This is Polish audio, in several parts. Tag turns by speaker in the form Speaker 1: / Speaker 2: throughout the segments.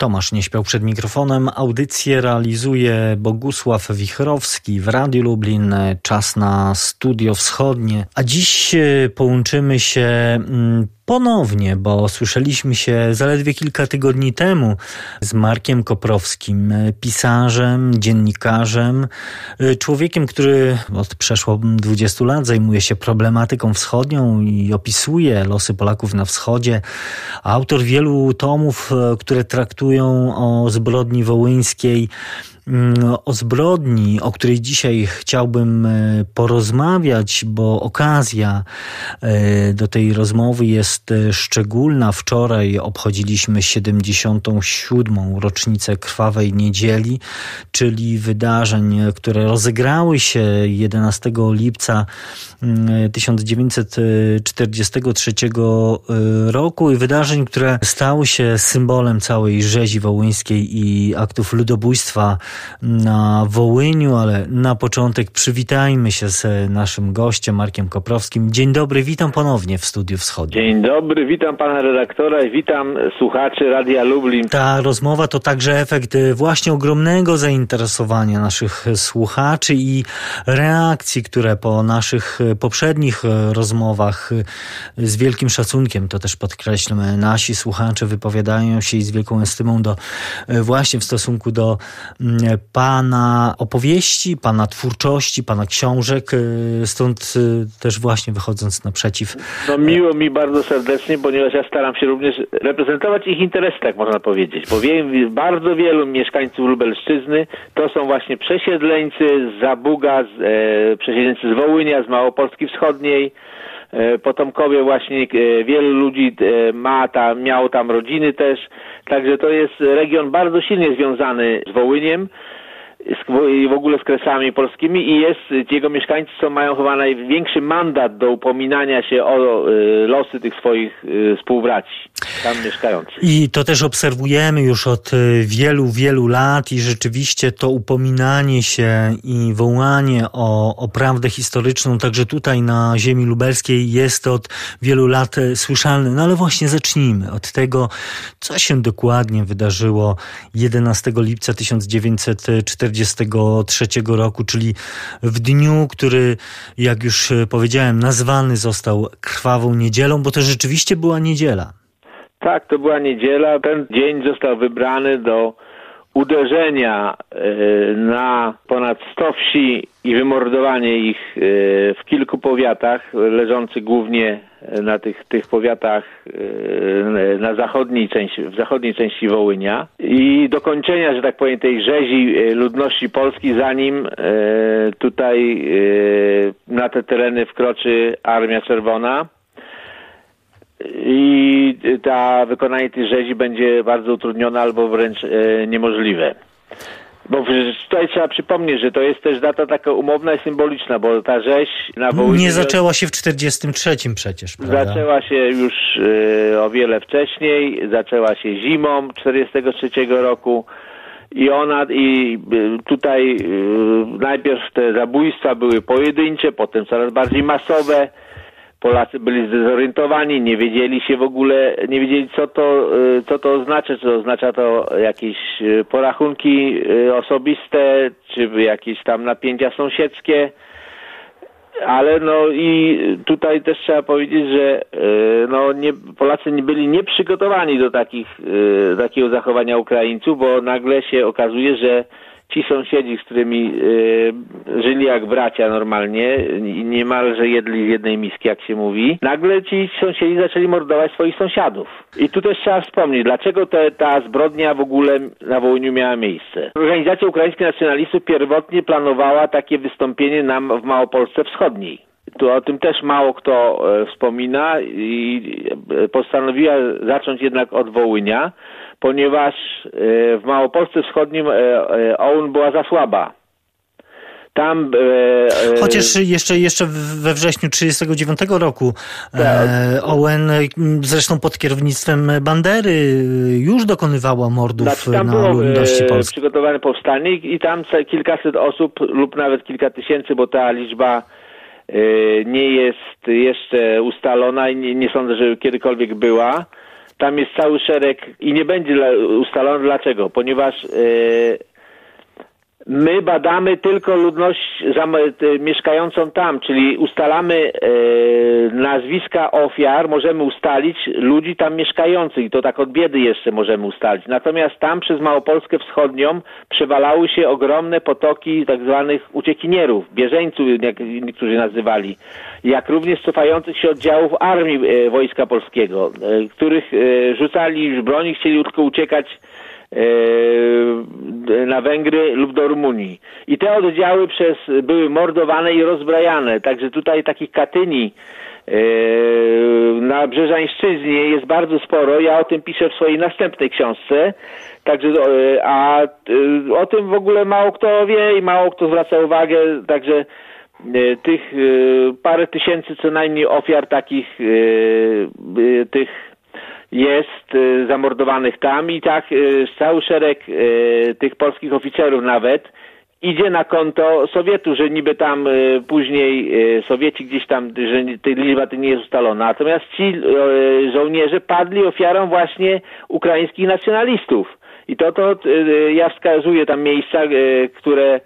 Speaker 1: Tomasz nie śpiał przed mikrofonem. Audycję realizuje Bogusław Wichrowski w Radiu Lublin. Czas na Studio Wschodnie. A dziś e, połączymy się mm, ponownie, bo słyszeliśmy się zaledwie kilka tygodni temu z Markiem Koprowskim, pisarzem, dziennikarzem, człowiekiem, który od przeszło 20 lat zajmuje się problematyką wschodnią i opisuje losy Polaków na wschodzie. Autor wielu tomów, które traktują o zbrodni wołyńskiej, o zbrodni, o której dzisiaj chciałbym e, porozmawiać, bo okazja e, do tej rozmowy jest e, szczególna. Wczoraj obchodziliśmy 77. rocznicę Krwawej Niedzieli, czyli wydarzeń, które rozegrały się 11 lipca 1943 mm, roku i wydarzeń, które stały się symbolem całej rzezi wołyńskiej i aktów ludobójstwa na Wołyniu, ale na początek przywitajmy się z naszym gościem Markiem Koprowskim. Dzień dobry, witam ponownie w Studiu Wschodnim.
Speaker 2: Dzień dobry, witam pana redaktora i witam słuchaczy Radia Lublin.
Speaker 1: Ta rozmowa to także efekt właśnie ogromnego zainteresowania naszych słuchaczy i reakcji, które po naszych poprzednich rozmowach z wielkim szacunkiem, to też podkreślmy, nasi słuchacze wypowiadają się i z wielką estymą do właśnie w stosunku do mm, Pana opowieści, Pana twórczości, Pana książek, stąd też właśnie wychodząc naprzeciw.
Speaker 2: No miło mi bardzo serdecznie, ponieważ ja staram się również reprezentować ich interesy, tak można powiedzieć, bo wiem, bardzo wielu mieszkańców Lubelszczyzny to są właśnie przesiedleńcy z Zabuga, z, e, przesiedleńcy z Wołynia, z Małopolski Wschodniej, e, potomkowie właśnie e, wielu ludzi e, ma tam, miało tam rodziny też, także to jest region bardzo silnie związany z Wołyniem i w ogóle z kresami polskimi i jest, jego mieszkańcy są, mają chyba największy mandat do upominania się o losy tych swoich współbraci tam.
Speaker 1: I to też obserwujemy już od y, wielu, wielu lat i rzeczywiście to upominanie się i wołanie o, o prawdę historyczną także tutaj na ziemi lubelskiej jest od wielu lat słyszalne. No ale właśnie zacznijmy od tego, co się dokładnie wydarzyło 11 lipca 1940 1943 roku, czyli w dniu, który, jak już powiedziałem, nazwany został krwawą niedzielą, bo to rzeczywiście była niedziela.
Speaker 2: Tak, to była niedziela. Ten dzień został wybrany do uderzenia e, na ponad 100 wsi i wymordowanie ich e, w kilku powiatach, leżących głównie na tych, tych powiatach e, na zachodniej części, w zachodniej części Wołynia i dokończenia, że tak powiem, tej rzezi ludności Polski, zanim tutaj na te tereny wkroczy Armia Czerwona i ta wykonanie tej rzezi będzie bardzo utrudnione albo wręcz e, niemożliwe. Bo tutaj trzeba przypomnieć, że to jest też data taka umowna i symboliczna, bo ta rzeź na Wołyniu...
Speaker 1: Nie zaczęła się w 43 przecież, prawda?
Speaker 2: Zaczęła się już y, o wiele wcześniej, zaczęła się zimą 43 roku i ona i e, tutaj y, najpierw te zabójstwa były pojedyncze, potem coraz bardziej masowe, Polacy byli zdezorientowani, nie wiedzieli się w ogóle, nie wiedzieli co to, y, co to oznacza, czy oznacza to jakieś y, porachunki y, osobiste, czy jakieś tam napięcia sąsiedzkie. Ale no i tutaj też trzeba powiedzieć, że no nie, Polacy nie byli nieprzygotowani do takich, takiego zachowania Ukraińców, bo nagle się okazuje, że ci sąsiedzi, z którymi y, żyli jak bracia normalnie, niemalże jedli z jednej miski, jak się mówi, nagle ci sąsiedzi zaczęli mordować swoich sąsiadów. I tu też trzeba wspomnieć, dlaczego te, ta zbrodnia w ogóle na Wołyniu miała miejsce. Organizacja Ukraińskich Nacjonalistów pierwotnie planowała takie wystąpienie nam w Małopolsce Wschodniej. Tu o tym też mało kto e, wspomina i e, postanowiła zacząć jednak od Wołynia, ponieważ e, w Małopolsce Wschodnim OUN była za słaba.
Speaker 1: Tam, e, Chociaż jeszcze, jeszcze we wrześniu 1939 roku tak. e, ON, zresztą pod kierownictwem Bandery, już dokonywała mordów znaczy, tam na było, ludności polskiej.
Speaker 2: przygotowane powstanie i tam kilkaset osób lub nawet kilka tysięcy, bo ta liczba Y, nie jest jeszcze ustalona i nie, nie sądzę, żeby kiedykolwiek była. tam jest cały szereg i nie będzie ustalony dlaczego, ponieważ My badamy tylko ludność mieszkającą tam, czyli ustalamy e, nazwiska ofiar, możemy ustalić ludzi tam mieszkających i to tak od biedy jeszcze możemy ustalić. Natomiast tam przez Małopolskę Wschodnią przewalały się ogromne potoki tak zwanych uciekinierów, bieżeńców, jak niektórzy nazywali, jak również cofających się oddziałów armii e, Wojska Polskiego, e, których rzucali już broni, chcieli tylko uciekać na Węgry lub do Rumunii. I te oddziały przez, były mordowane i rozbrajane. Także tutaj takich Katyni e, na Brzeżańszczyźnie jest bardzo sporo. Ja o tym piszę w swojej następnej książce. Także, e, a o tym w ogóle mało kto wie i mało kto zwraca uwagę. Także tych parę tysięcy co najmniej ofiar takich tych jest y, zamordowanych tam i tak y, cały szereg y, tych polskich oficerów nawet idzie na konto Sowietu, że niby tam później Sowieci gdzieś tam, że tej liczba nie jest ustalona. Natomiast ci żołnierze padli ofiarą właśnie ukraińskich nacjonalistów. I to, to ja wskazuję tam miejsca, które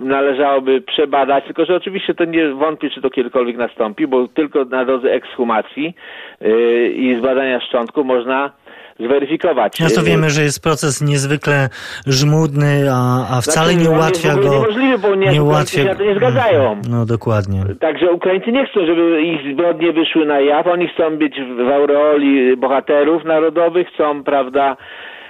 Speaker 2: należałoby przebadać, tylko że oczywiście to nie wątpię, czy to kiedykolwiek nastąpi, bo tylko na drodze ekshumacji e, i zbadania szczątku można zweryfikować.
Speaker 1: No to wiemy, że jest proces niezwykle żmudny, a, a wcale znaczy, nie ułatwia go.
Speaker 2: niemożliwy, bo nie, nie ułatwia... się na to nie zgadzają.
Speaker 1: No dokładnie.
Speaker 2: Także Ukraińcy nie chcą, żeby ich zbrodnie wyszły na jaw. Oni chcą być w aureoli bohaterów narodowych, chcą, prawda,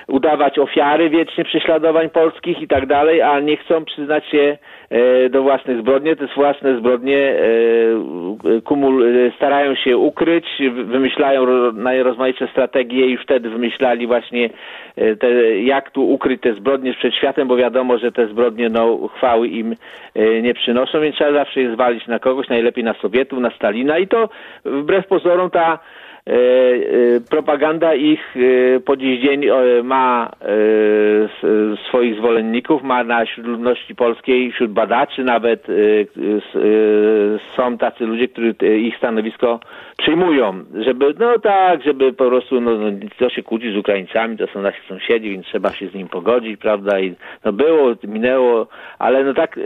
Speaker 2: udawać ofiary wiecznie prześladowań polskich i tak dalej, a nie chcą przyznać się e, do własnych zbrodni. Te własne zbrodnie e, kumul, e, starają się ukryć, wymyślają najrozmaitsze strategie i wtedy wymyślali właśnie te, jak tu ukryć te zbrodnie przed światem, bo wiadomo, że te zbrodnie no, chwały im nie przynoszą, więc trzeba zawsze je zwalić na kogoś, najlepiej na Sowietów, na Stalina i to wbrew pozorom ta propaganda ich e, po dziś dzień ma swoich zwolenników, ma na wśród ludności polskiej, wśród badaczy nawet są tacy ludzie, którzy ich stanowisko przyjmują, żeby, no tak, żeby po prostu, no, no to się kłócić z Ukraińcami, to są nasi sąsiedzi, więc trzeba się z nim pogodzić, prawda, i no było, minęło, ale no tak,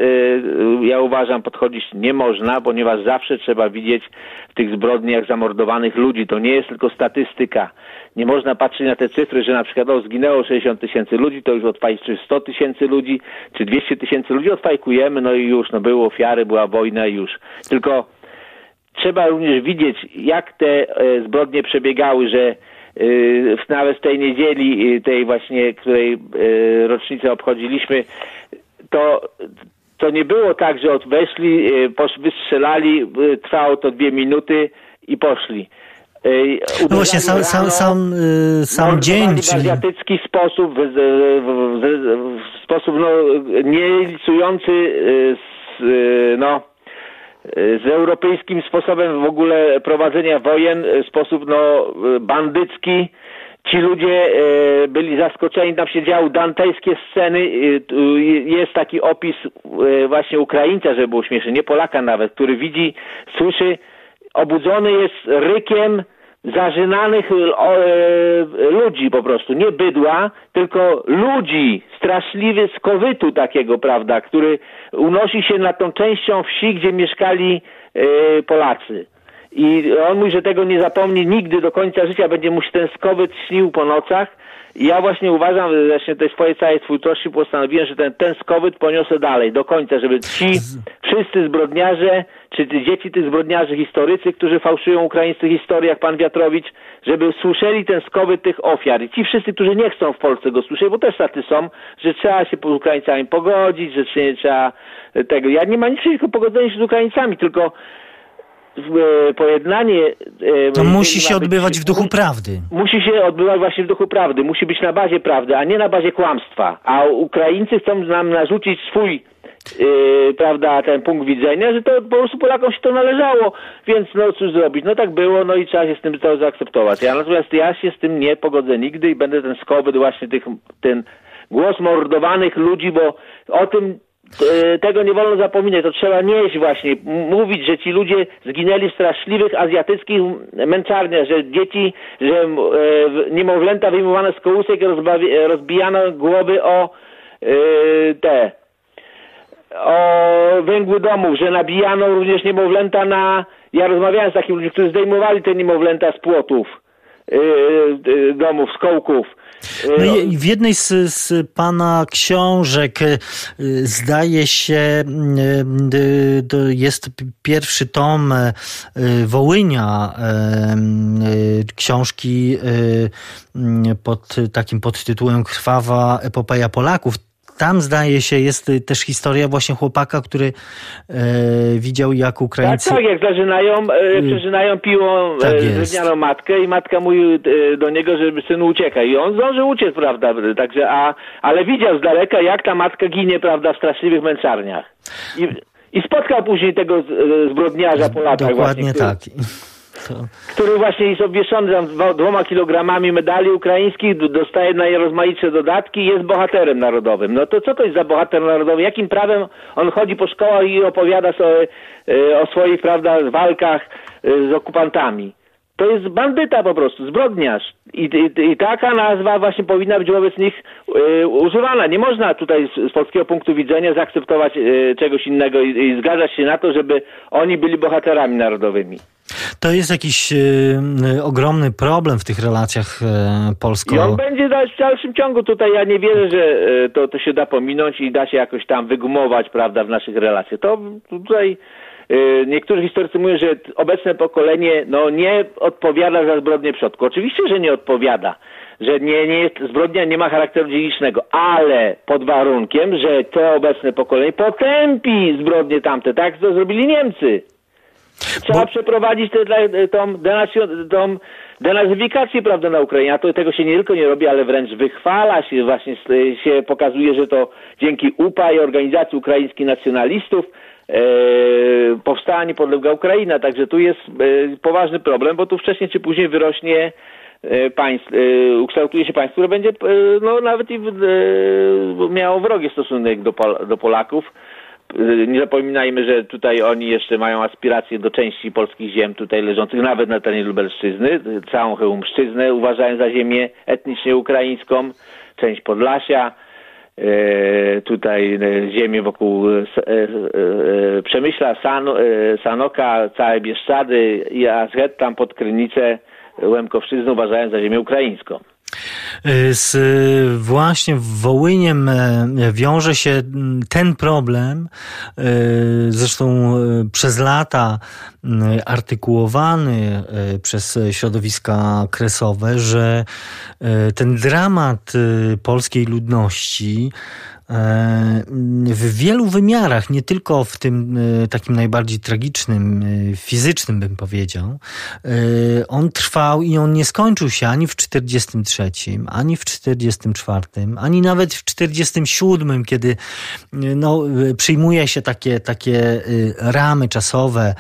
Speaker 2: ja uważam, podchodzić nie można, ponieważ zawsze trzeba widzieć w tych zbrodniach zamordowanych ludzi, to nie nie jest tylko statystyka. Nie można patrzeć na te cyfry, że na przykład o, zginęło 60 tysięcy ludzi, to już odfaj, czy 100 tysięcy ludzi, czy 200 tysięcy ludzi odfajkujemy, no i już, no były ofiary, była wojna i już. Tylko trzeba również widzieć, jak te e, zbrodnie przebiegały, że e, nawet w tej niedzieli, e, tej właśnie, której rocznicę obchodziliśmy, to to nie było tak, że weszli, wystrzelali, trwało to dwie minuty i poszli.
Speaker 1: No właśnie, sam, sam, sam, y, sam dzień,
Speaker 2: w czyli... azjatycki sposób, w, w, w, w sposób no, nie licujący y, z, y, no, z europejskim sposobem w ogóle prowadzenia wojen, sposób no, bandycki. Ci ludzie byli zaskoczeni, tam się działy dantejskie sceny. Jest taki opis właśnie Ukraińca, żeby było śmieszne, nie Polaka nawet, który widzi, słyszy obudzony jest rykiem zażynanych e, ludzi po prostu, nie bydła, tylko ludzi, straszliwy skowytu takiego, prawda, który unosi się nad tą częścią wsi, gdzie mieszkali e, Polacy. I on mówi, że tego nie zapomni nigdy do końca życia, będzie mu się ten skowyt śnił po nocach. I ja właśnie uważam, właśnie tej swojej całej twórczości postanowiłem, że ten, ten skowyt poniosę dalej, do końca, żeby ci wszyscy zbrodniarze, czy dzieci tych zbrodniarzy, historycy, którzy fałszują ukraińskie historie, jak pan Wiatrowicz, żeby słyszeli ten skowyt tych ofiar. I ci wszyscy, którzy nie chcą w Polsce go słyszeć, bo też tacy są, że trzeba się z Ukraińcami pogodzić, że nie trzeba tego. Ja nie mam nic przeciwko pogodzeniu się z Ukraińcami, tylko pojednanie...
Speaker 1: E, to musi się odbywać w duchu prawdy.
Speaker 2: Musi się odbywać właśnie w duchu prawdy. Musi być na bazie prawdy, a nie na bazie kłamstwa. A Ukraińcy chcą nam narzucić swój Yy, prawda, ten punkt widzenia, że to po prostu Polakom się to należało, więc no cóż zrobić, no tak było, no i trzeba się z tym to zaakceptować. Ja natomiast ja się z tym nie pogodzę nigdy i będę ten skowyt właśnie tych, ten głos mordowanych ludzi, bo o tym tego nie wolno zapominać, to trzeba nieść właśnie, mówić, że ci ludzie zginęli w straszliwych azjatyckich męczarniach, że dzieci, że e, niemowlęta wyjmowane z kołusek rozbijano głowy o te o węgły domów, że nabijano również niemowlęta na... Ja rozmawiałem z takimi ludźmi, którzy zdejmowali te niemowlęta z płotów. yy, domów, z kołków.
Speaker 1: No i w jednej z, z pana książek zdaje się, jest pierwszy tom Wołynia, książki pod takim podtytułem Krwawa epopeja Polaków tam zdaje się jest też historia właśnie chłopaka, który e, widział jak Ukraińcy...
Speaker 2: Tak, tak, jak zażynają, e, y, przeżynają piłą e, tak drewnianą matkę i matka mówi e, do niego, żeby synu ucieka i on zdążył uciec, prawda, także, a, ale widział z daleka jak ta matka ginie, prawda, w straszliwych męczarniach. I, i spotkał później tego e, zbrodniarza po latach
Speaker 1: Dokładnie
Speaker 2: właśnie,
Speaker 1: tak.
Speaker 2: Który właśnie jest obwieszony tam dwoma kilogramami medali ukraińskich, dostaje najrozmaitsze dodatki i jest bohaterem narodowym. No to co to jest za bohater narodowy? Jakim prawem on chodzi po szkołach i opowiada sobie e, o swoich, prawda, walkach e, z okupantami? To jest bandyta po prostu, zbrodniarz. I, i, i taka nazwa właśnie powinna być wobec nich y, używana. Nie można tutaj z, z, polskiego punktu widzenia zaakceptować y, czegoś innego i, i zgadzać się na to, żeby oni byli bohaterami narodowymi.
Speaker 1: To jest jakiś y, ogromny problem w tych relacjach y, polsko...
Speaker 2: I on będzie w dalszym ciągu. Tutaj ja nie wierzę, że y, to, to się da pominąć i da się jakoś tam wygumować, prawda, w naszych relacjach. To tutaj Y, niektórzy historycy mówią, że obecne pokolenie no, nie odpowiada za zbrodnię przodku. Oczywiście, że nie odpowiada, że nie, nie jest, zbrodnia nie ma charakteru dziedzicznego, ale pod warunkiem, że to obecne pokolenie potępi zbrodnie tamte, tak to zrobili Niemcy. Trzeba Bo... przeprowadzić te, tą, denacjon, tą denazyfikację prawda, na Ukrainie, a to, tego się nie tylko nie robi, ale wręcz wychwala się, właśnie się pokazuje, że to dzięki UPA i organizacji ukraińskich nacjonalistów E, powstała niepodległa Ukraina, także tu jest e, poważny problem, bo tu wcześniej czy później wyrośnie e, państw, ukształtuje się państwo, które będzie no, nawet i miało wrogi stosunek do, do Polaków. Nie zapominajmy, że tutaj oni jeszcze mają aspiracje do części polskich ziem tutaj leżących, nawet na terenie Lubelszczyzny, całą Chełmszczyznę uważają za ziemię etnicznie ukraińską, część Podlasia, E, tutaj ziemię wokół Przemyśla, San, Sanoka, całe Bieszczady i Azhet tam pod Krynicę Łemkowszczyzny uważają za ziemię ukraińską.
Speaker 1: Z właśnie Wołyniem wiąże się ten problem, zresztą przez lata artykułowany przez środowiska kresowe, że ten dramat polskiej ludności E, w wielu wymiarach, nie tylko w tym e, takim najbardziej tragicznym, e, fizycznym bym powiedział, on trwał i on nie skończył się ani w 43, ani w 44, ani nawet w 47, kiedy no, przyjmuje się takie, takie ramy czasowe,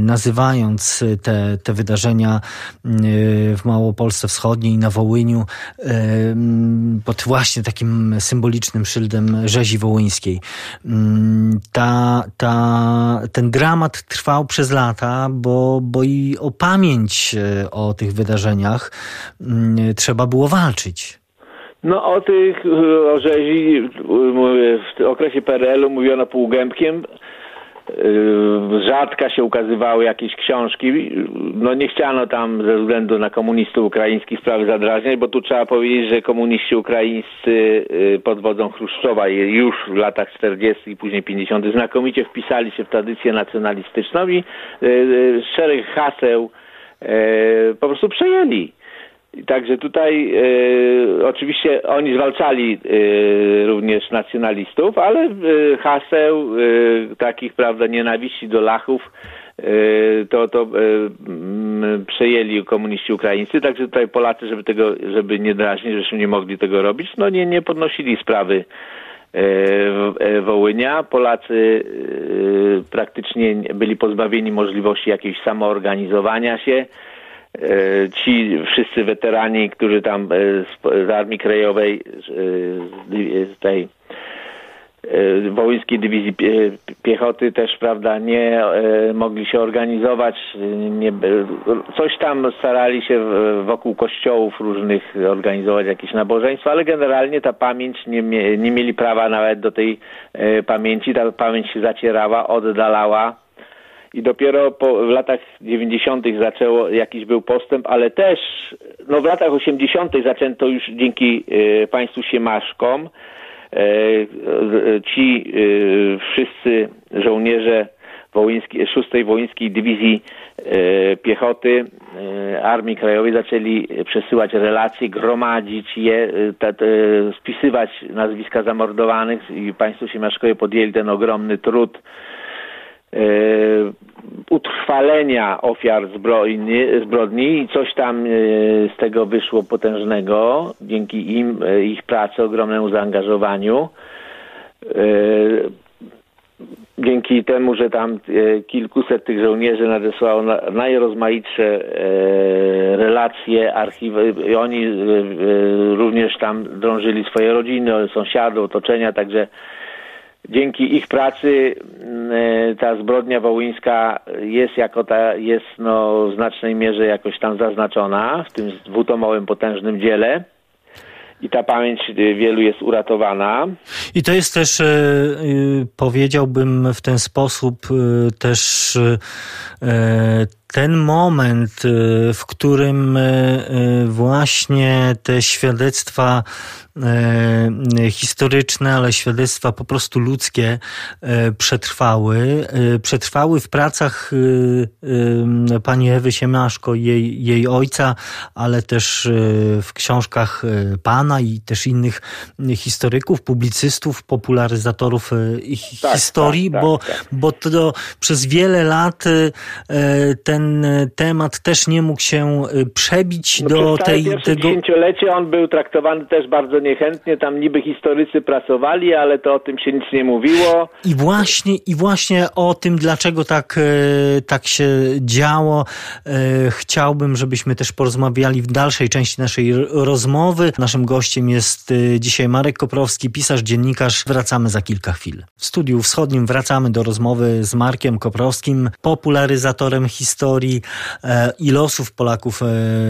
Speaker 1: nazywając te, te wydarzenia w Małopolsce Wschodniej na Wołyniu pod właśnie takim symbolicznym pięknym szyldem rzezi wołyńskiej. Mm, ta, ta, ten dramat trwał przez lata, bo, bo i o pamięć e, o tych wydarzeniach mm, trzeba było walczyć.
Speaker 2: No o tych, o rzezi w okresie PRL-u mówiono półgębkiem, rzadka się ukazywały jakieś książki. No nie chciano tam ze względu na komunistów ukraińskich sprawy zadrażniać, bo tu trzeba powiedzieć, że komuniści ukraińscy yy, pod wodzą Chruszczowa już w latach 40. i później 50. znakomicie wpisali się w tradycję nacjonalistyczną i yy, szereg haseł po prostu przejęli. Także tutaj e, oczywiście oni zwalczali e, również nacjonalistów, ale e, haseł takich, prawda, nienawiści do Lachów to, to przejęli komuniści ukraińscy, także tutaj Polacy, żeby tego, żeby nie drażnić, żeśmy nie mogli tego robić, no nie, nie podnosili sprawy Wołynia. Polacy praktycznie byli pozbawieni możliwości jakiegoś samoorganizowania się. E, ci wszyscy weterani, którzy tam e, z, Armii Krajowej, z tej, Wołyńskiej Dywizji Piechoty też, prawda, nie mogli się organizować, nie, coś tam starali się wokół kościołów różnych organizować jakieś nabożeństwa, ale generalnie ta pamięć nie, nie mieli prawa nawet do tej pamięci, ta pamięć się zacierała, oddalała i dopiero po, w latach 90. zaczęło, jakiś był postęp, ale też no w latach 80. zaczęto już dzięki e, państwu Siemaszkom e, ci e, wszyscy żołnierze wołyńskiej, 6 Wołyńskiej Dywizji Piechoty Armii Krajowej zaczęli przesyłać relacje, gromadzić je, spisywać nazwiska zamordowanych i państwo Siemaszkowie podjęli ten ogromny trud utrwalenia ofiar zbrodni, zbrodni i coś tam e, z tego wyszło potężnego dzięki im, e, ich pracy, ogromnemu zaangażowaniu. Dzięki temu, że tam kilkuset tych żołnierzy nadesłało najrozmaitsze relacje, archiwy, i oni również tam drążyli swoje rodziny, sąsiadów, otoczenia, także dzięki ich pracy mm, e, ta zbrodnia wołyńska jest jako ta, jest no w znacznej mierze jakoś tam zaznaczona w tym dwutomowym potężnym dziele. I ta pamięć wielu jest uratowana.
Speaker 1: I to jest też, e, e, powiedziałbym w ten sposób, też ten moment, w którym właśnie te świadectwa historyczne, ale świadectwa po prostu ludzkie przetrwały. Przetrwały w pracach pani Ewy Siemaszko, jej, jej ojca, ale też w książkach pana i też innych historyków, publicystów, popularyzatorów tak, historii, tak, tak, bo, tak. bo to przez wiele lat ten temat też nie mógł się przebić no do tej...
Speaker 2: tego... dziesięciolecie on był traktowany też bardzo niechętnie, tam niby historycy pracowali, ale to o tym się nic nie mówiło.
Speaker 1: I właśnie, i właśnie o tym, dlaczego tak, e, tak się działo, e, chciałbym, żebyśmy też porozmawiali w dalszej części naszej rozmowy. Naszym gościem jest e, dzisiaj Marek Koprowski, pisarz, dziennikarz. Wracamy za kilka chwil. W studiu wschodnim wracamy do rozmowy z Markiem Koprowskim, popularyzatorem historii i losów Polaków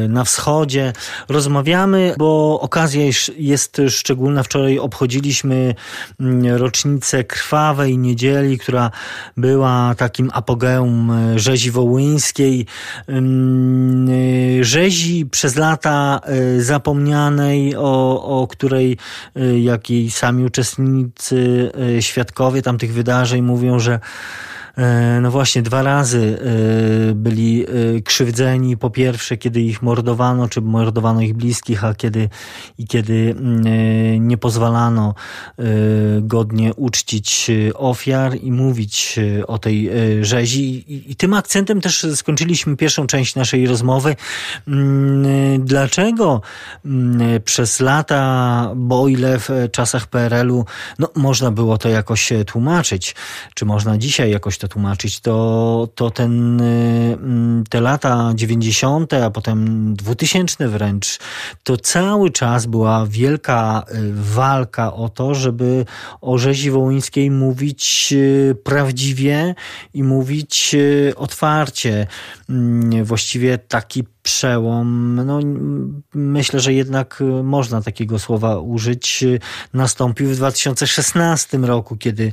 Speaker 1: na wschodzie. Rozmawiamy, bo okazja jest szczególna. Wczoraj obchodziliśmy mm, rocznicę krwawej niedzieli, która była takim apogeum e, rzezi wołyńskiej. Mm, e, rzezi przez lata e, zapomnianej, o, o której, jak jej sami uczestnicy, świadkowie tamtych wydarzeń mówią, że E, no właśnie dwa razy e, byli e, krzywdzeni. Po pierwsze, kiedy ich mordowano, czy mordowano ich bliskich, a kiedy i kiedy mm, nie pozwalano godnie uczcić ofiar i mówić o tej rzezi. I tym akcentem też skończyliśmy pierwszą część naszej rozmowy. Mm, dlaczego mm, przez lata, bo ile w czasach PRL-u no, można było to jakoś tłumaczyć, czy można dzisiaj jakoś to tłumaczyć, to, to ten, y, mm, te lata 90., a potem 2000 wręcz, to cały czas była wielka y, walka o to, żeby o rzezi wołyńskiej mówić y, prawdziwie i mówić otwarcie. Mm, właściwie taki przełom, no myślę, że jednak y, można takiego słowa użyć, nastąpił w 2016 roku, kiedy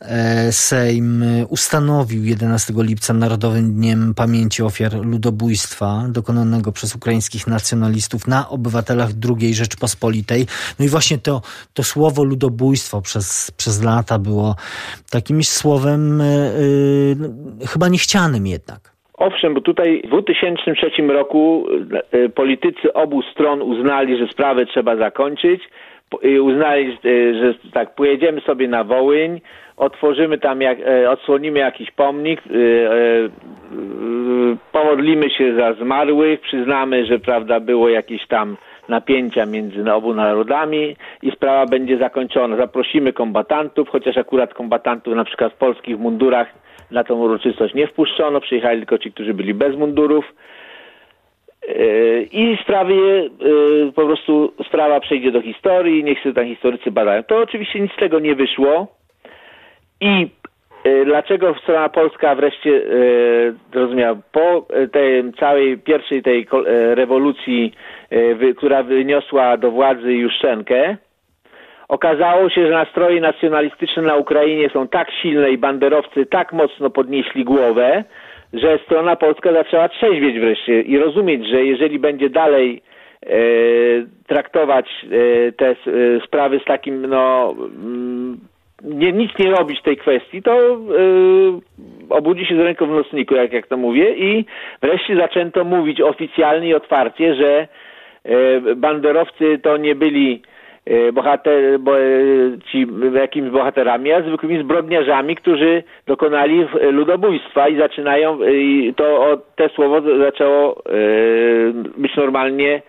Speaker 1: e, Sejm y, ustanowił 11 lipca Narodowym Dniem Pamięci Ofiar Ludobójstwa dokonanego przez ukraińskich nacjonalistów na obywatelach II Rzeczpospolitej. No i właśnie to, to słowo ludobójstwo przez, przez lata było takim słowem yy, chyba niechcianym jednak.
Speaker 2: Owszem, bo tutaj w 2003 roku e, politycy obu stron uznali, że sprawę trzeba zakończyć. Uznali, e, że tak, pojedziemy sobie na Wołyń, otworzymy tam, jak, e, odsłonimy jakiś pomnik, pomodlimy się za zmarłych, przyznamy, że prawda było jakieś tam napięcia między obu narodami i sprawa będzie zakończona. Zaprosimy kombatantów, chociaż akurat kombatantów na przykład w polskich mundurach na tą uroczystość nie wpuszczono, przyjechali tylko ci, którzy byli bez mundurów. E, I sprawie, e, po prostu sprawa przejdzie do historii, niech się tam historycy badają. To oczywiście nic z tego nie wyszło. I e, dlaczego strona polska wreszcie zrozumiała, po tej całej pierwszej tej rewolucji, która wyniosła do władzy Juszczenkę, okazało się, że nastroje nacjonalistyczne na Ukrainie są tak silne i banderowcy tak mocno podnieśli głowę, że strona polska zaczęła trzeźwieć wreszcie i rozumieć, że jeżeli będzie dalej e, traktować e, te e, sprawy z takim, no, mm, nie, nic nie robić w tej kwestii, to e, obudzi się z ręką w nocniku, jak, jak to mówię, i wreszcie zaczęto mówić oficjalnie i otwarcie, że e, banderowcy to nie byli bohater, bo, e, ci jakimiś bohaterami, a zwykłymi zbrodniarzami, którzy dokonali ludobójstwa i zaczynają, e, i to o, te słowo zaczęło być normalnie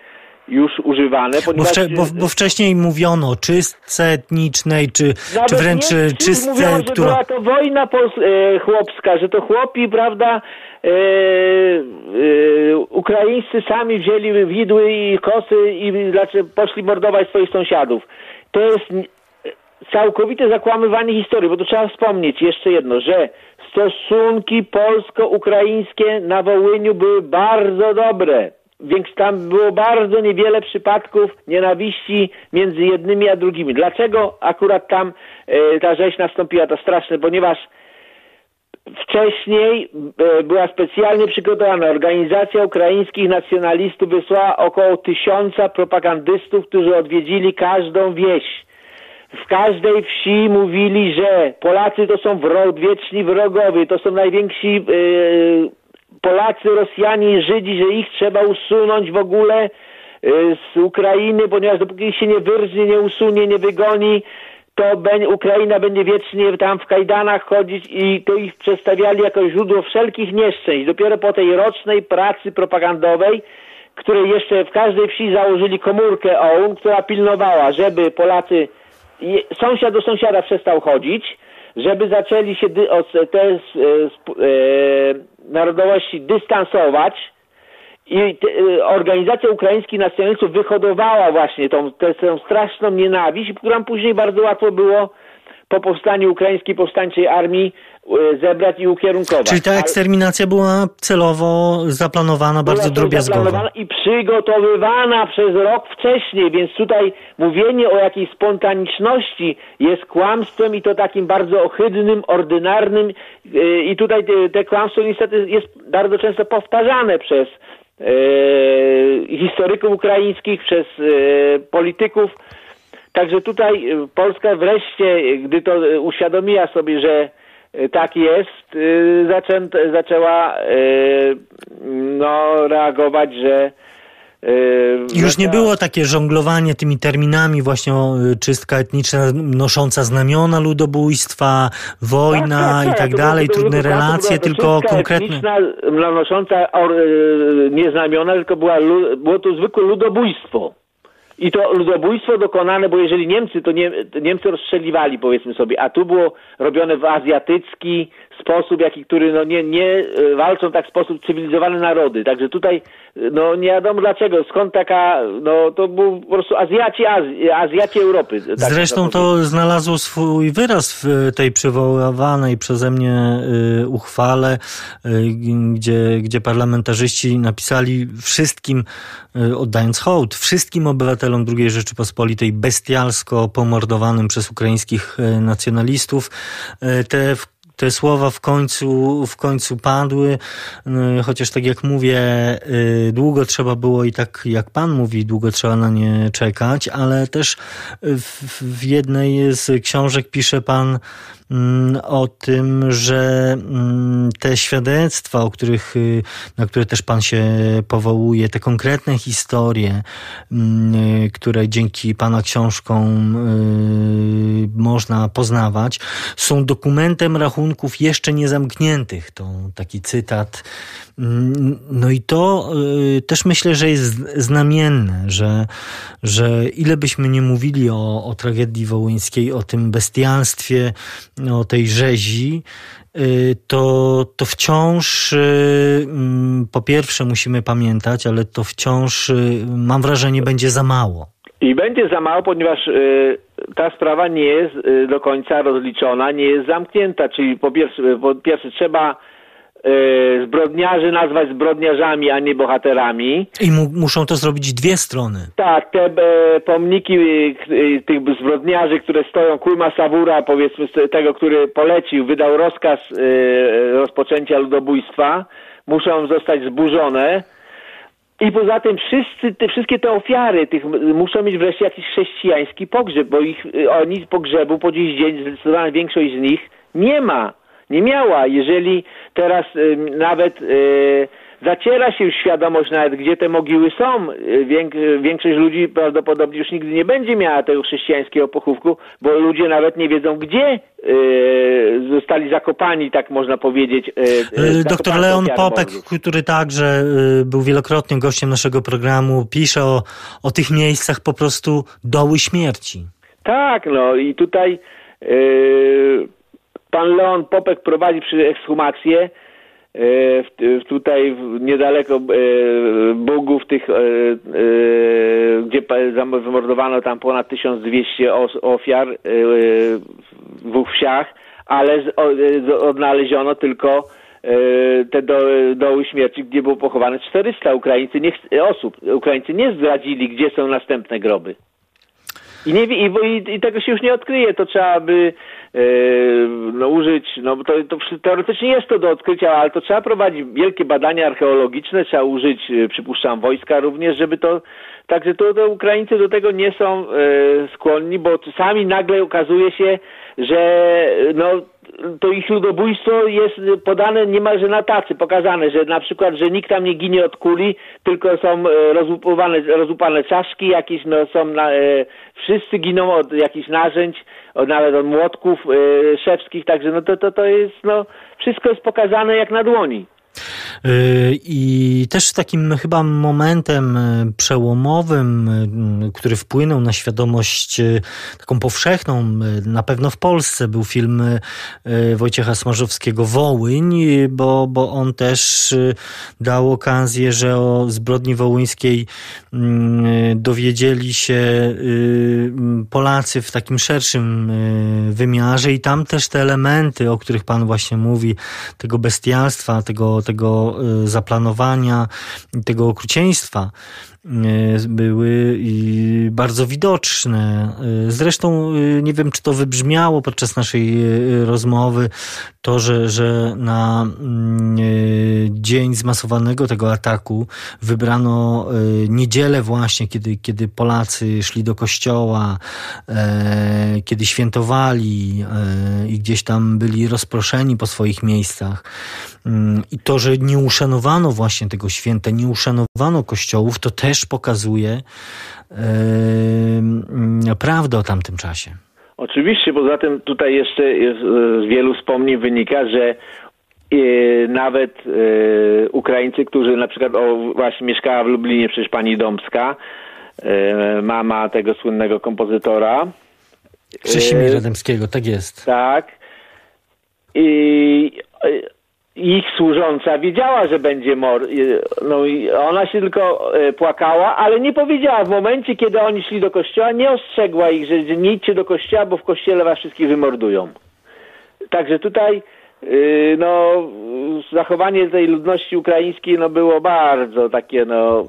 Speaker 2: już używane.
Speaker 1: Ponieważ... Bo, wcze, bo, bo, wcześniej mówiono o czystce etnicznej, czy, czy wręcz nie, czystce,
Speaker 2: mówiono, która... Że była to wojna chłopska, że to chłopi, prawda, e, e, ukraińscy sami wzięli widły i kosy i znaczy, poszli mordować swoich sąsiadów. To jest całkowite zakłamywanie historii, bo to trzeba wspomnieć jeszcze jedno, że stosunki polsko-ukraińskie na Wołyniu były bardzo dobre więc tam było bardzo niewiele przypadków nienawiści między jednymi a drugimi. Dlaczego akurat tam e, ta rzeź nastąpiła? To straszne, ponieważ wcześniej e, była specjalnie przygotowana organizacja ukraińskich nacjonalistów, wysłała około tysiąca propagandystów, którzy odwiedzili każdą wieś. W każdej wsi mówili, że Polacy to są wrog, wieczni wrogowie, to są najwięksi yy, Polacy, Rosjanie, Żydzi, że ich trzeba usunąć w ogóle y, z Ukrainy, ponieważ dopóki ich się nie wyrżnie, nie usunie, nie wygoni, to Ukraina będzie wiecznie tam w kajdanach chodzić i to ich przedstawiali jako źródło wszelkich nieszczęść. Dopiero po tej rocznej pracy propagandowej, której jeszcze w każdej wsi założyli komórkę OUN, która pilnowała, żeby Polacy, sąsiad do sąsiada przestał chodzić, żeby zaczęli się te e, narodowości dystansować i te, e, organizacja ukraińskich nacjonalistów wyhodowała właśnie tą, tę, tę straszną nienawiść, którą później bardzo łatwo było po powstaniu ukraińskiej powstańczej armii e, zebrać i ukierunkować.
Speaker 1: Czyli ta eksterminacja była celowo zaplanowana była bardzo drobiazgowo.
Speaker 2: I przygotowywana przez rok wcześniej, więc tutaj mówienie o jakiejś spontaniczności jest kłamstwem i to takim bardzo ohydnym, ordynarnym e, i tutaj te, te kłamstwo niestety jest bardzo często powtarzane przez historyków ukraińskich, przez e, polityków, Także tutaj y, Polska wreszcie, gdy to uświadomiła sobie, że tak jest, zaczę, zaczęła no, reagować, że
Speaker 1: już nie było takie żonglowanie tymi terminami, właśnie czystka etniczna nosząca znamiona ludobójstwa, wojna tak, tak, tak. i tak dalej, trudne relacje, tylko konkretne.
Speaker 2: Etniczna, nosząca nie znamiona, tylko była, było to zwykłe ludobójstwo. I to ludobójstwo dokonane, bo jeżeli Niemcy, to, nie, to Niemcy rozstrzeliwali, powiedzmy sobie, a tu było robione w azjatycki sposób, jaki, który no nie, nie e, walczą tak w sposób cywilizowane narody. Także tutaj no nie wiadomo dlaczego, skąd taka, no to był po prostu Azjaci, Azji, Azjaci Europy.
Speaker 1: Tak Zresztą to znalazło swój wyraz w tej przywoływanej przeze mnie y, uchwale, y, gdzie, gdzie parlamentarzyści napisali wszystkim, y, oddając hołd, wszystkim obywatelom II Rzeczypospolitej bestialsko pomordowanym przez ukraińskich nacjonalistów, te te słowa w końcu, w końcu padły, no, chociaż tak jak mówię, y, długo trzeba było i tak jak pan mówi, długo trzeba na nie czekać, ale też w, w jednej z książek pisze pan o tym, że mm, te świadectwa, o których, y, na które też Pan się powołuje, te konkretne historie, mm, y, które dzięki Pana książkom y, można poznawać, są dokumentem rachunków jeszcze niezamkniętych. To taki cytat Mm, no i to też myślę, że jest znamienne, że, że ile byśmy nie mówili o, o tragedii wołyńskiej, o tym bestialstwie, o tej rzezi, y, to, to wciąż y, mm, po pierwsze musimy pamiętać, ale to wciąż mam wrażenie będzie za mało.
Speaker 2: I będzie za mało, ponieważ ta sprawa nie jest y, do końca rozliczona, nie jest zamknięta. Czyli po pierwsze, po pierwsze trzeba y, zbrodniarzy nazwać zbrodniarzami, a nie bohaterami.
Speaker 1: I mu, muszą to zrobić dwie strony.
Speaker 2: Tak, te e, pomniki e, tych zbrodniarzy, które stoją, Kulma Sawura, powiedzmy tego, który polecił, wydał rozkaz e, rozpoczęcia ludobójstwa, muszą zostać zburzone. I poza tym wszyscy, te, wszystkie te ofiary tych muszą mieć wreszcie jakiś chrześcijański pogrzeb, bo ich, oni pogrzebu po dziś dzień, zdecydowana większość z nich nie ma, nie miała. Jeżeli teraz y, nawet y, zaciera się już świadomość nawet, gdzie te mogiły są. większość ludzi prawdopodobnie już nigdy nie będzie miała tego chrześcijańskiego pochówku, bo ludzie nawet nie wiedzą, gdzie zostali zakopani, tak można powiedzieć.
Speaker 1: Doktor Leon Popek, który także był wielokrotnie gościem naszego programu, pisze o, o tych miejscach po prostu doły śmierci.
Speaker 2: Tak, no i tutaj pan Leon Popek prowadzi przy ekshumację E, tutaj niedaleko e, Bogów tych, e, gdzie zamordowano tam ponad 1200 ofiar w dwóch wsiach, ale odnaleziono tylko te doły śmierci, gdzie było pochowane 400 Ukraińcy nie, osób. Ukraińcy nie zdradzili, gdzie są następne groby. I, nie, i, i, tego się już nie odkryje, to trzeba by e, no, użyć, no to, to teoretycznie jest to do odkrycia, ale to trzeba prowadzić wielkie badania archeologiczne, trzeba użyć, e, przypuszczam, wojska również, żeby to, także to, to Ukraińcy do tego nie są e, skłonni, bo czasami nagle okazuje się, że no to ich ludobójstwo jest podane niemalże na tacy, pokazane, że na przykład, że nikt tam nie ginie od kuli, tylko są e, rozłupane, rozłupane czaszki jakieś, no są na, e, wszyscy giną od jakichś narzędzi, od, nawet od młotków e, szewskich, także no to, to, to jest, no wszystko jest pokazane jak na dłoni.
Speaker 1: Y, I też takim chyba momentem y, przełomowym, y, który wpłynął na świadomość taką powszechną, na pewno w Polsce, był film Wojciecha Smarzowskiego Wołyń, bo, bo on też dał okazję, że o zbrodni wołyńskiej dowiedzieli się Polacy w takim szerszym wymiarze. I tam też te elementy, o których Pan właśnie mówi, tego bestialstwa, tego, tego y, zaplanowania, tego okrucieństwa y, były bardzo widoczne. Y, zresztą nie wiem, czy to wybrzmiało podczas naszej rozmowy, to, że, że na mm, dzień zmasowanego tego ataku wybrano niedzielę właśnie, kiedy, kiedy Polacy szli do kościoła, e, kiedy świętowali e, i gdzieś tam byli rozproszeni po swoich miejscach. Mm, I to, że nie uszanowano właśnie tego święta, nie uszanowano kościołów, to też pokazuje yy, prawdę o tamtym czasie.
Speaker 2: Oczywiście, poza tym tutaj jeszcze jest, z wielu wspomnień wynika, że yy, nawet yy, Ukraińcy, którzy na przykład o, właśnie mieszkała w Lublinie, przecież pani Domska, mama tego słynnego kompozytora.
Speaker 1: Krzesimira Rademskiego, tak jest.
Speaker 2: Tak. I ich służąca wiedziała, że będzie mor. No i ona się tylko e, płakała, ale nie powiedziała. W momencie, kiedy oni szli do kościoła, nie ostrzegła ich, że nie idźcie do kościoła, bo w kościele was wszystkich wymordują. Także tutaj y, no, zachowanie tej ludności ukraińskiej no, było bardzo takie no,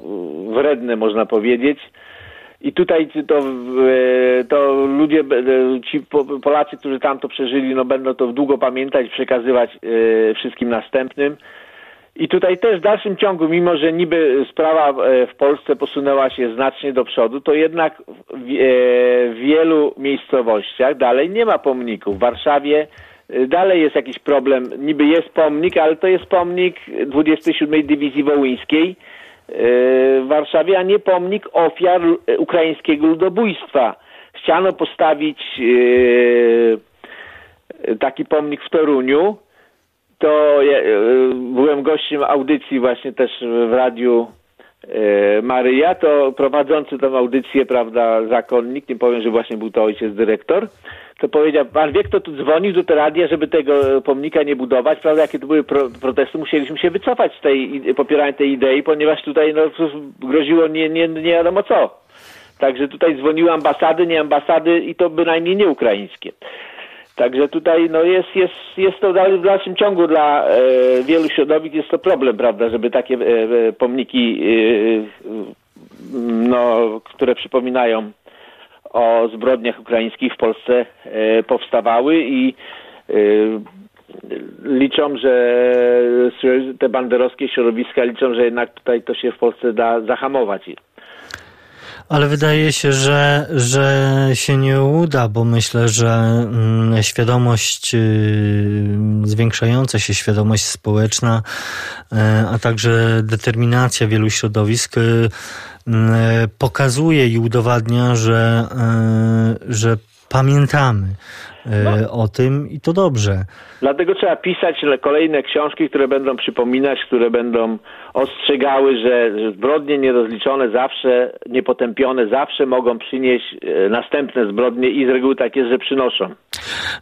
Speaker 2: wredne, można powiedzieć. I tutaj to, e, to ludzie, e, ci Polacy, którzy tam to przeżyli, no będą to długo pamiętać, przekazywać e, wszystkim następnym. I tutaj też w dalszym ciągu, mimo że niby sprawa w Polsce posunęła się znacznie do przodu, to jednak w wielu miejscowościach dalej nie ma pomników. W Warszawie dalej jest jakiś problem. Niby jest pomnik, ale to jest pomnik 27 Dywizji Wołyńskiej, w Warszawie, a nie pomnik ofiar ukraińskiego ludobójstwa. Chciano postawić e, taki pomnik w Toruniu. To e, byłem gościem audycji właśnie też w radiu e, Maryja, to prowadzący tę audycję, prawda, zakonnik, nie powiem, że właśnie był to ojciec dyrektor, to powiedział, pan wie, kto tu dzwonił do radia, żeby tego pomnika nie budować, prawda, jakie to były pro, protesty, musieliśmy się wycofać z tej, popierania tej idei, ponieważ tutaj no, groziło nie, nie, nie wiadomo co. Także tutaj dzwoniły ambasady, nie ambasady i to bynajmniej nie ukraińskie. Także tutaj no jest, jest, jest to w dalszym ciągu dla e, wielu środowisk jest to problem, prawda, żeby takie e, e pomniki, e, no, które przypominają o zbrodniach ukraińskich w Polsce e, powstawały i e, liczą, że te banderowskie środowiska liczą, że jednak tutaj to się w Polsce da zahamować.
Speaker 1: Ale wydaje się, że, że się nie uda, bo myślę, że mm, świadomość, y, zwiększająca się świadomość społeczna, e, a także determinacja wielu środowisk y, pokazuje i udowadnia, że, że pamiętamy no. E, o tym i to dobrze.
Speaker 2: Dlatego trzeba pisać kolejne książki, które będą przypominać, które będą ostrzegały, że zbrodnie nierozliczone zawsze, niepotępione zawsze mogą przynieść e, następne zbrodnie i z reguły tak jest, że przynoszą.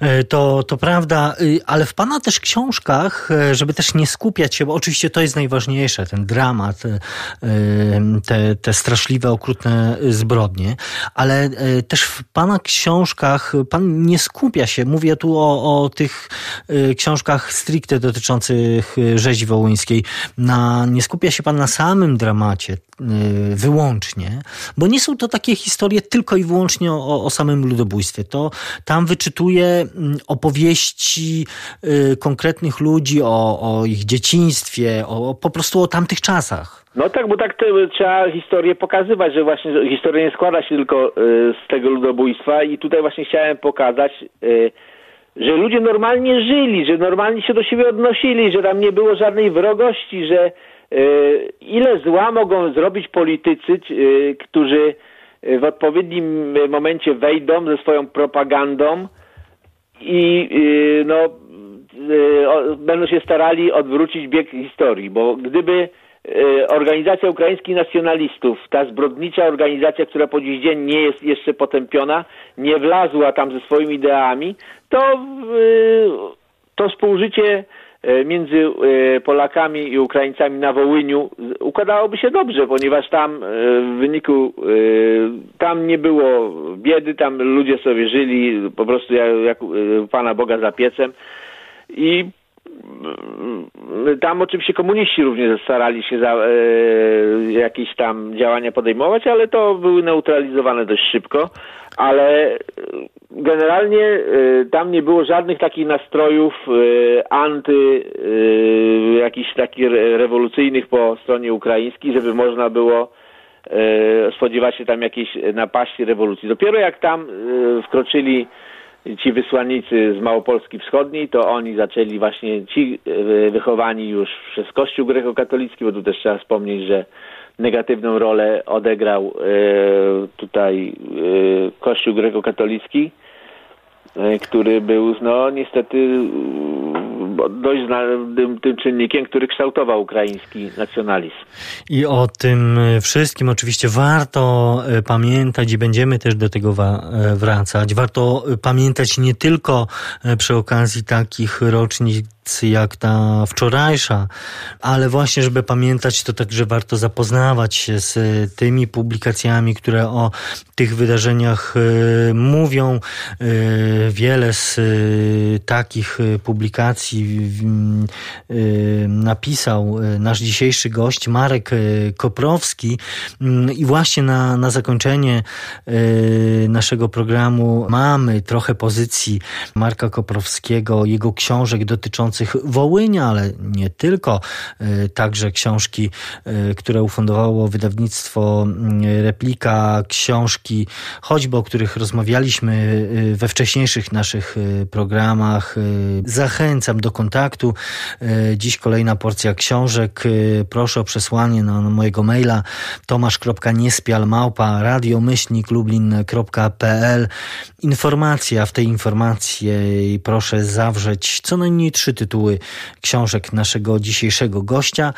Speaker 1: E, to, to prawda, y, ale w Pana też książkach, żeby też nie skupiać się, bo oczywiście to jest najważniejsze, ten dramat, te, te straszliwe, okrutne zbrodnie, ale też w Pana książkach Pan nie skupia skupia się. Mówię tu o, o tych y, książkach stricte dotyczących y, rzezi wołyńskiej. Na, nie skupia się pan na samym dramacie y, wyłącznie, bo nie są to takie historie tylko i wyłącznie o, o samym ludobójstwie. To tam wyczytuje mm, opowieści konkretnych ludzi o, o ich dzieciństwie, o, po prostu o tamtych czasach.
Speaker 2: No tak, bo tak te, trzeba historię pokazywać, że właśnie historia nie składa się tylko y, z tego ludobójstwa i tutaj właśnie chciałem pokazać, y, że ludzie normalnie żyli, że normalnie się do siebie odnosili, że tam nie było żadnej wrogości, że y, ile zła mogą zrobić politycy, którzy w odpowiednim momencie wejdą ze swoją propagandą i no, będą się starali odwrócić bieg historii, bo gdyby organizacja ukraińskich nacjonalistów, ta zbrodnicza organizacja, która po dziś dzień nie jest jeszcze potępiona, nie wlazła tam ze swoimi ideami, to y, to współżycie y, między Polakami i Ukraińcami na Wołyniu układałoby się dobrze, ponieważ tam w wyniku tam nie było biedy, tam ludzie sobie żyli po prostu jak, jak Pana Boga za piecem. I tam oczywiście komuniści również starali się za, e, jakieś tam działania podejmować, ale to były neutralizowane dość szybko. Ale generalnie e, tam nie było żadnych takich nastrojów e, anty, e, jakichś takich rewolucyjnych po stronie ukraińskiej, żeby można było e, spodziewać się tam jakiejś napaści rewolucji. Dopiero jak tam e, wkroczyli ci wysłannicy z Małopolski Wschodniej, to oni zaczęli właśnie, ci e, wychowani już przez Kościół grekokatolicki, bo tu też trzeba wspomnieć, że negatywną rolę odegrał e, tutaj e, Kościół grekokatolicki, który był no niestety dość znanym tym czynnikiem, który kształtował ukraiński nacjonalizm.
Speaker 1: I o tym wszystkim oczywiście warto e, pamiętać i będziemy też do tego e, wracać. Warto pamiętać nie tylko e, przy okazji takich rocznic jak ta wczorajsza, ale właśnie, żeby pamiętać, to także warto zapoznawać się z tymi publikacjami, które o tych wydarzeniach e, mówią. E, wiele z e, takich publikacji napisał nasz dzisiejszy gość Marek Koprowski mm, i właśnie na, na zakończenie naszego programu mamy trochę pozycji Marka Koprowskiego, jego książek dotyczących dotyczących Wołynia, ale nie tylko. E, także książki, e, które ufundowało wydawnictwo mm, Replika, książki choćby o których rozmawialiśmy we wcześniejszych naszych programach. Zachęcam do kontaktu. Dziś kolejna porcja książek. Proszę o przesłanie na mojego maila tomasz.niespialmałpa radiomyślniklublin.pl Informacja w tej informacji proszę zawrzeć co najmniej trzy tytuły tytuły książek naszego dzisiejszego gościa.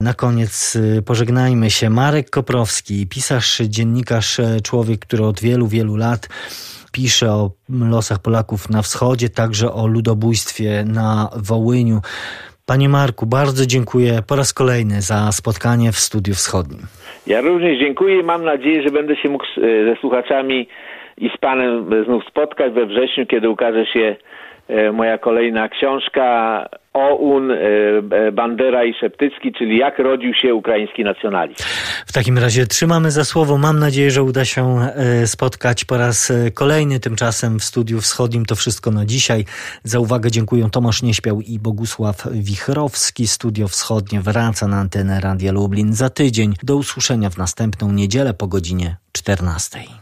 Speaker 1: Na koniec y, pożegnajmy się. Marek Koprowski, pisarz, dziennikarz, człowiek, który od wielu, wielu lat pisze o losach Polaków na wschodzie, także o ludobójstwie na Wołyniu. Panie Marku, bardzo dziękuję po raz kolejny za spotkanie w Studiu Wschodnim.
Speaker 2: Ja również dziękuję i mam nadzieję, że będę się mógł e, ze słuchaczami i z Panem znów spotkać we wrześniu, kiedy ukaże się e, moja kolejna książka OUN, e, Bandera i Szeptycki, czyli jak rodził się ukraiński nacjonalizm.
Speaker 1: W takim razie trzymamy za słowo. Mam nadzieję, że uda się spotkać po raz kolejny. Tymczasem w Studiu Wschodnim to wszystko na dzisiaj. Za uwagę dziękuję Tomasz Nieśpiał i Bogusław Wichrowski. Studio Wschodnie wraca na antenę Radia Lublin za tydzień. Do usłyszenia w następną niedzielę po godzinie 14.